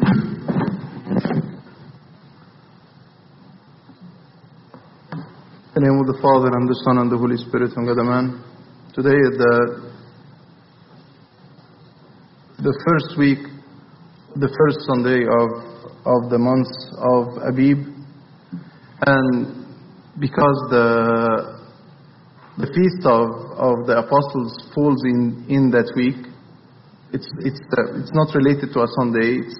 In the name of the Father, and the Son, and the Holy Spirit, and God, Amen. Today the, the first week, the first Sunday of, of the month of Abib. And because the, the feast of, of the apostles falls in, in that week, it's, it's, uh, it's not related to a Sunday. It's,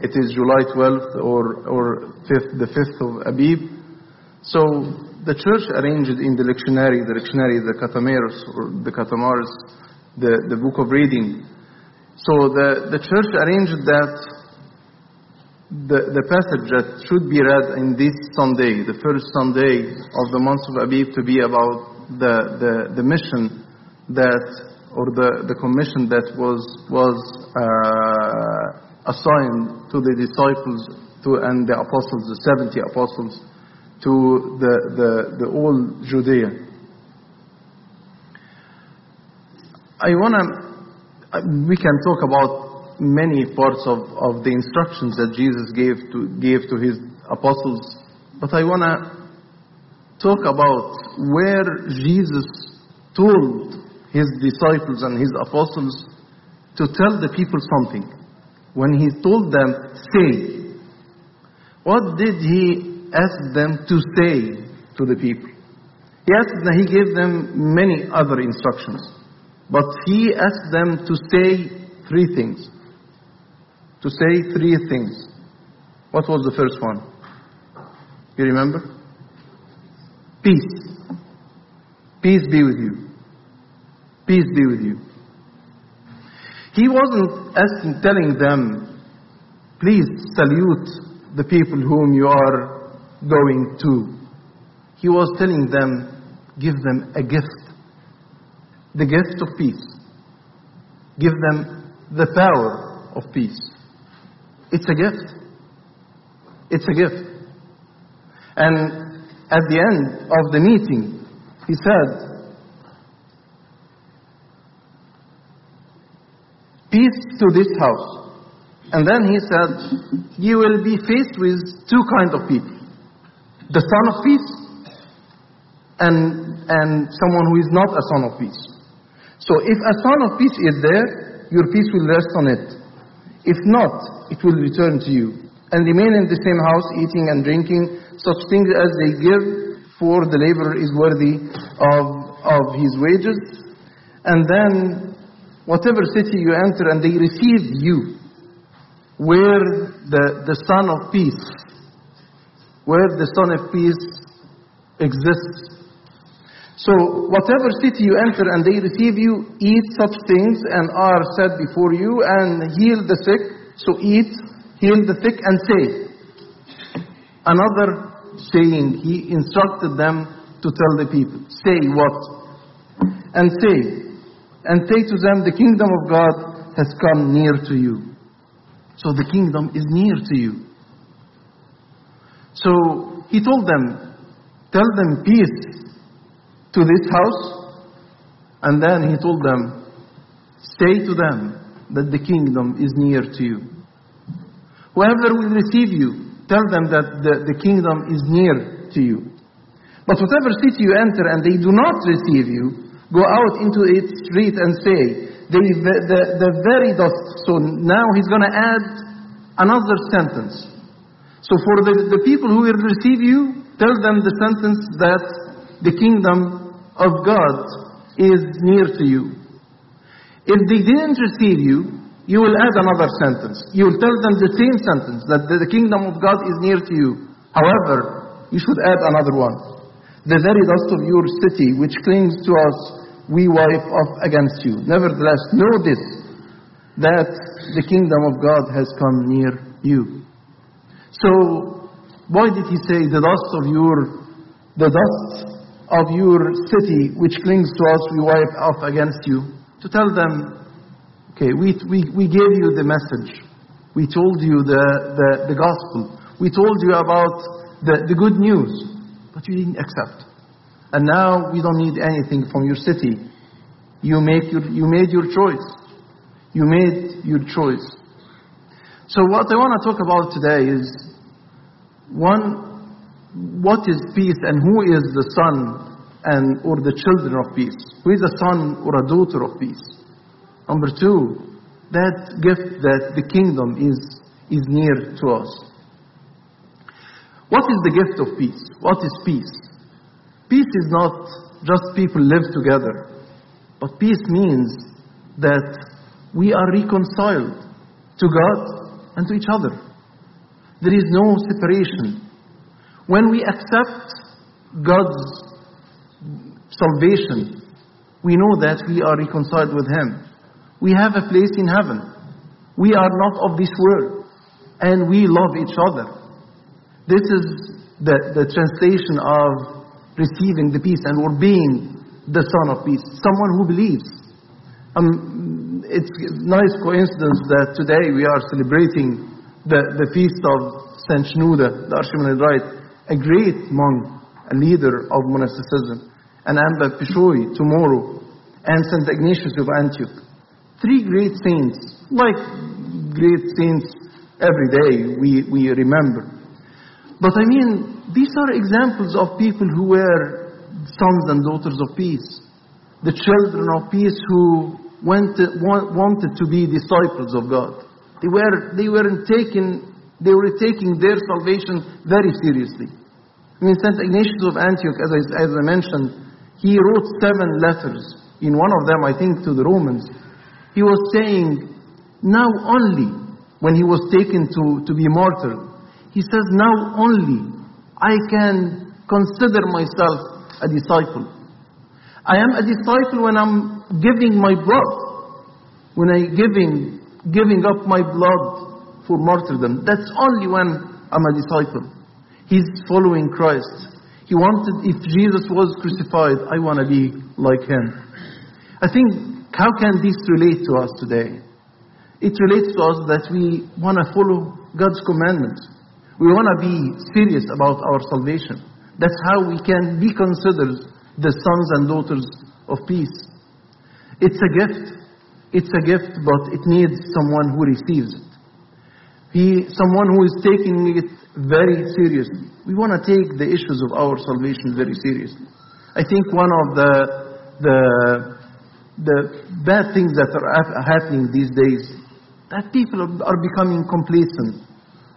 it is July 12th or, or 5th, the 5th of Abib. So the church arranged in the lectionary, the lectionary, the Katamaris or the Katamars, the, the book of reading. So the, the church arranged that the, the passage that should be read in this Sunday, the first Sunday of the month of Abib, to be about the, the, the mission that, or the, the commission that was, was uh, assigned to the disciples to, and the apostles, the 70 apostles, to the, the, the old Judea. I want to, we can talk about many parts of, of the instructions that Jesus gave to, gave to his apostles, but I want to talk about where Jesus told his disciples and his apostles to tell the people something. When he told them, say, what did he ask them to say to the people. He asked he gave them many other instructions, but he asked them to say three things. To say three things. What was the first one? You remember? Peace. Peace be with you. Peace be with you. He wasn't asking, telling them, please salute the people whom you are going to. He was telling them, give them a gift. The gift of peace. Give them the power of peace. It's a gift. It's a gift. And at the end of the meeting, he said, To this house. And then he said, You will be faced with two kinds of people the son of peace and, and someone who is not a son of peace. So if a son of peace is there, your peace will rest on it. If not, it will return to you. And remain in the same house, eating and drinking such things as they give, for the laborer is worthy of, of his wages. And then, whatever city you enter and they receive you, where the, the Son of Peace where the Son of Peace exists. So, whatever city you enter and they receive you, eat such things and are set before you, and heal the sick. So, eat, heal the sick, and say. Another saying, he instructed them to tell the people, say what? And say, and say to them, the kingdom of God has come near to you. So, the kingdom is near to you. So he told them, Tell them peace to this house. And then he told them, Say to them that the kingdom is near to you. Whoever will receive you, tell them that the, the kingdom is near to you. But whatever city you enter and they do not receive you, go out into its street and say, the, the, the, very dust. So now he's going to add another sentence. So for the, the people who will receive you, tell them the sentence that the kingdom of God is near to you. If they didn't receive you, you will add another sentence. You will tell them the same sentence, that the kingdom of God is near to you. However, you should add another one. The very dust of your city, which clings to us, we wipe off against you. Nevertheless, know this, that the kingdom of God has come near you. So, why did he say the dust of your, the dust of your city which clings to us we wipe off against you? To tell them, okay, we, we, we gave you the message. We told you the, the, the gospel. We told you about the, the good news, but you didn't accept. And now we don't need anything from your city. You, make your, you made your choice. You made your choice. So what I want to talk about today is one, what is peace and who is the son and or the children of peace? Who is a son or a daughter of peace? Number two, that gift that the kingdom is, is near to us. What is the gift of peace? What is peace? Peace is not just people live together, but peace means that we are reconciled to God and to each other. There is no separation. When we accept God's salvation, we know that we are reconciled with Him. We have a place in heaven. We are not of this world. And we love each other. This is the, the translation of receiving the peace and or being the son of peace. Someone who believes. Um, it's nice coincidence that today we are celebrating the, the feast of Saint Shenouda, the Archimandrite, a great monk, a leader of monasticism, and Amba Pishoy tomorrow, and Saint Ignatius of Antioch. Three great saints, like great saints every day we, we remember. But I mean, these are examples of people who were sons and daughters of peace. The children of peace who went to, wanted to be disciples of God. They, were, they, weren't taking, they were taking their salvation very seriously. I mean, St. Ignatius of Antioch, as I, as I mentioned, he wrote seven letters. In one of them, I think, to the Romans. He was saying, now only, when he was taken to, to be martyred, he says, now only I can consider myself a disciple. I am a disciple when I'm giving my blood, when I giving giving up my blood for martyrdom. That's only when I'm a disciple. He's following Christ. He wanted, if Jesus was crucified, I want to be like him. I think, how can this relate to us today? It relates to us that we want to follow God's commandments. We want to be serious about our salvation. That's how we can be considered the sons and daughters of peace. It's a gift. It's a gift, but it needs someone who receives it. He, someone who is taking it very seriously. We want to take the issues of our salvation very seriously. I think one of the the the bad things that are happening these days that people are becoming complacent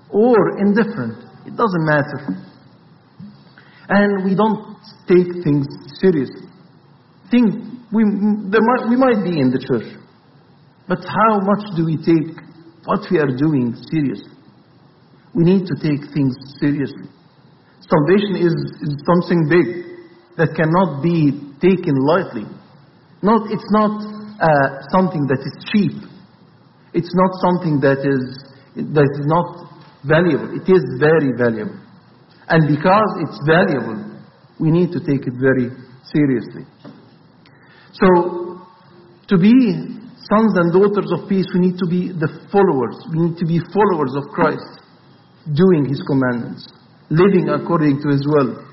or indifferent. It doesn't matter. And we don't take things seriously. Think we, there might, we might be in the church, but how much do we take what we are doing seriously? We need to take things seriously. Salvation is, is something big that cannot be taken lightly. Not, it's not uh, something that is cheap. It's not something that is, that is not valuable. It is very valuable. And because it's valuable, we need to take it very seriously. So, to be sons and daughters of peace, we need to be the followers. We need to be followers of Christ, doing His commandments, living according to His will,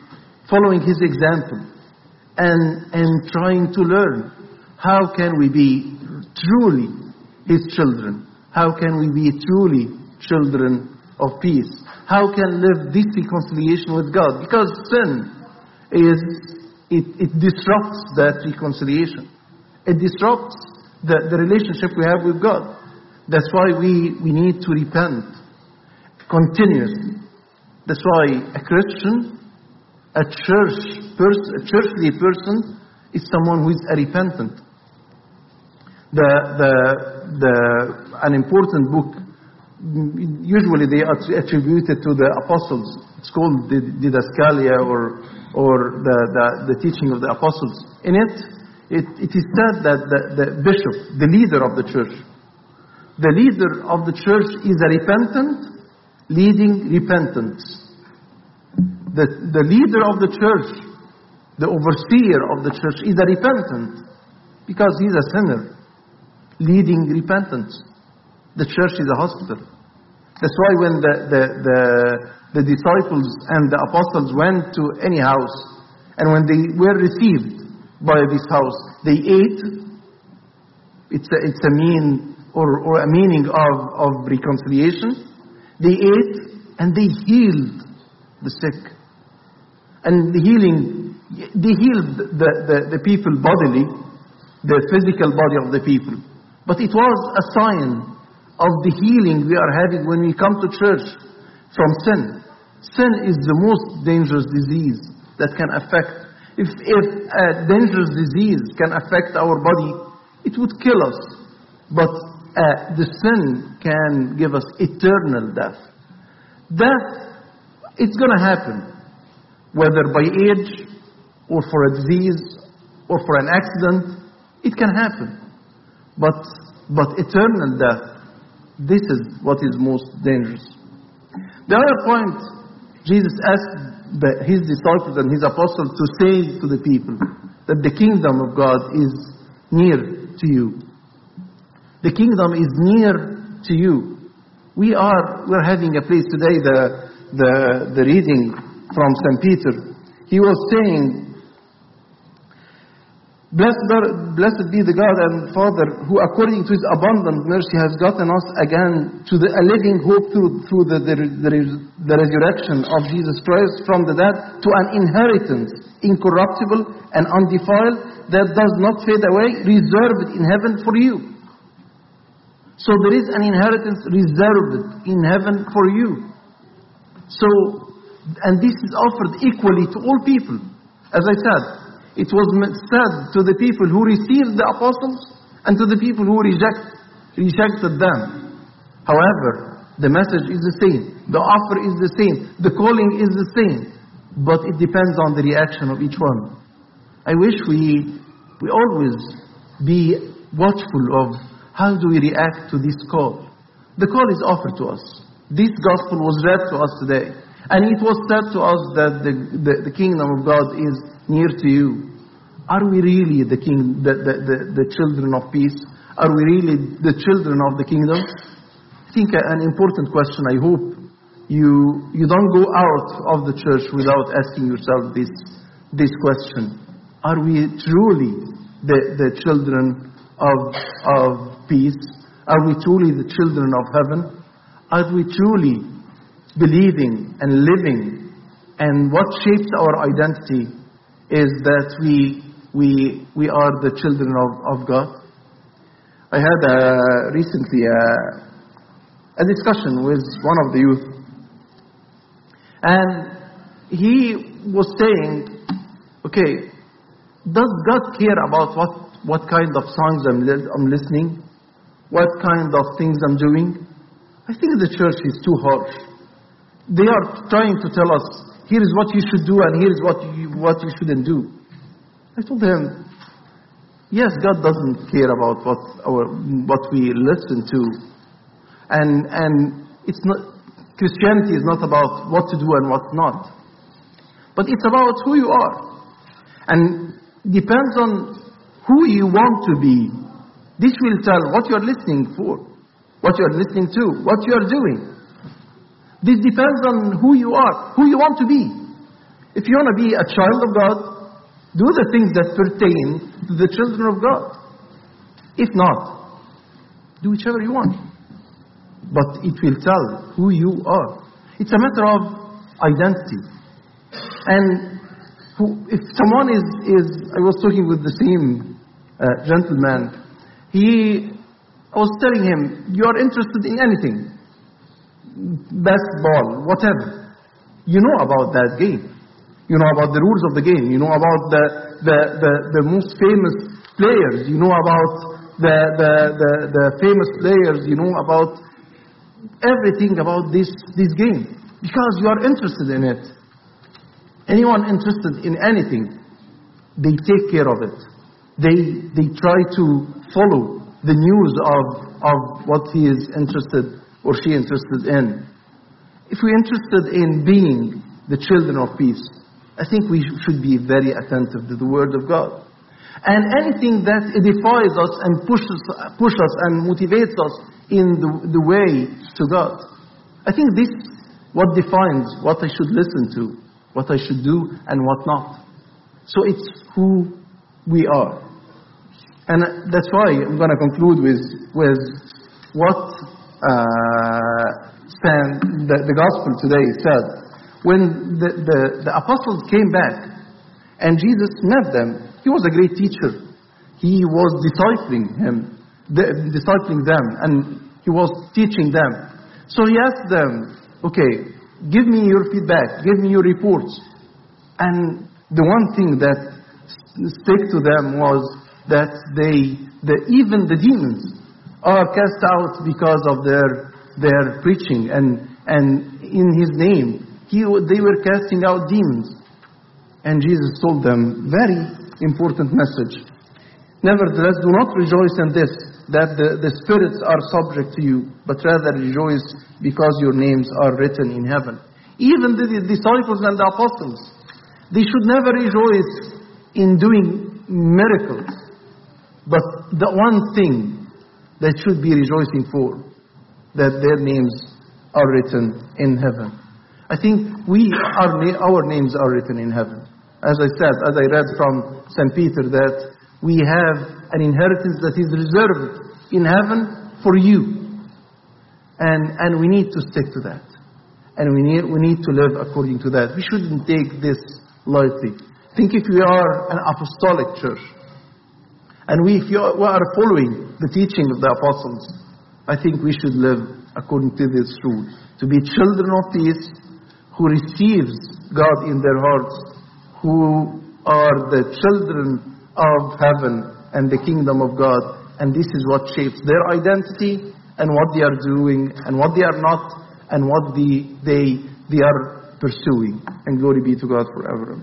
following His example, and, and trying to learn how can we be truly His children? How can we be truly children of peace? How can live this reconciliation with God? Because sin is, it, it disrupts that reconciliation. It disrupts the, the relationship we have with God. That's why we, we need to repent continuously. That's why a Christian, a church person, a churchly person, is someone who is a repentant. The, the, the, an important book usually they are attributed to the apostles. It's called the Didascalia or, or the, the, the teaching of the apostles. In it, it, it is said that the, the bishop, the leader of the church, the leader of the church is a repentant, leading repentance. The, the leader of the church, the overseer of the church, is a repentant because he's a sinner, leading repentance. The church is a hospital. That's why when the, the, the, the, disciples and the apostles went to any house, and when they were received by this house, they ate. It's a, it's a mean or, or a meaning of, of reconciliation. They ate and they healed the sick. And the healing, they healed the, the, the people bodily, the physical body of the people. But it was a sign of the healing we are having when we come to church from sin. Sin is the most dangerous disease that can affect. If, if a dangerous disease can affect our body, it would kill us. But uh, the sin can give us eternal death. Death, it's going to happen, whether by age or for a disease or for an accident, it can happen. But, but eternal death, this is what is most dangerous. The other point, Jesus asked the, his disciples and his apostles to say to the people that the kingdom of God is near to you. The kingdom is near to you. We are we're having a place today, the, the, the reading from St. Peter. He was saying, Blessed, blessed be the God and Father who, according to his abundant mercy, has gotten us again to the, a living hope through, through the, the, the, the resurrection of Jesus Christ from the dead to an inheritance incorruptible and undefiled that does not fade away, reserved in heaven for you. So there is an inheritance reserved in heaven for you. So, and this is offered equally to all people. As I said, it was said to the people who received the apostles and to the people who reject, rejected them. However, the message is the same, the offer is the same, the calling is the same, but it depends on the reaction of each one. I wish we, we always be watchful of how do we react to this call. The call is offered to us. This gospel was read to us today. And it was said to us that the, the, the kingdom of God is near to you. Are we really the, king, the, the, the, the children of peace? Are we really the children of the kingdom? I think an important question, I hope you, you don't go out of the church without asking yourself this, this question. Are we truly the, the children of, of peace? Are we truly the children of heaven? Are we truly believing and living? And what shapes our identity is that we, we, we are the children of, of God. I had uh, recently a, a discussion with one of the youth, and he was saying, okay, does God care about what, what kind of songs I'm, I'm listening? What kind of things I'm doing? I think the church is too harsh. They are trying to tell us, here is what you should do and here is what you, what you shouldn't do. I told him, yes, God doesn't care about what, our, what we listen to. And, and it's not, Christianity is not about what to do and what not. But it's about who you are. And depends on who you want to be. This will tell what you're listening for, what you're listening to, what you're doing. This depends on who you are, who you want to be. If you want to be a child of God, do the things that pertain to the children of God. If not, do whichever you want. But it will tell who you are. It's a matter of identity. And if someone is, is, I was talking with the same uh, gentleman, he, I was telling him, you are interested in anything, basketball, whatever. You know about that game. You know about the rules of the game. You know about the, the, the, the most famous players. You know about the, the, the, the famous players. You know about everything about this, this game. Because you are interested in it. Anyone interested in anything, they take care of it. They, they try to follow the news of, of what he is interested or she interested in. If we're interested in being the children of peace, I think we should be very attentive to the Word of God. And anything that edifies us and pushes, push us and motivates us in the, the way to God. I think this what defines what I should listen to, what I should do, and what not. So it's who we are. And uh, that's why I'm going to conclude with, with what uh, San, the, the gospel today said. When the, the, the apostles came back and Jesus met them, he was a great teacher. He was discipling him, discipling them, and he was teaching them. So he asked them, okay, give me your feedback, give me your reports. And the one thing that stuck to them was that they, the, even the demons are cast out because of their, their preaching and, and in his name. He, they were casting out demons. And Jesus told them, very important message. Nevertheless, do not rejoice in this, that the, the spirits are subject to you, but rather rejoice because your names are written in heaven. Even the, the disciples and the apostles, they should never rejoice in doing miracles. But the one thing that should be rejoicing for, that their names are written in heaven. I think we, our, our names are written in heaven. As I said, as I read from St. Peter, that we have an inheritance that is reserved in heaven for you. And, and we need to stick to that. And we need, we need to live according to that. We shouldn't take this lightly. Think if we are an apostolic church, and we, if you are, we are following the teaching of the apostles, I think we should live according to this rule. To be children of peace, who receives God in their hearts, who are the children of heaven and the kingdom of God. And this is what shapes their identity and what they are doing and what they are not and what the, they, they are pursuing. And glory be to God forever.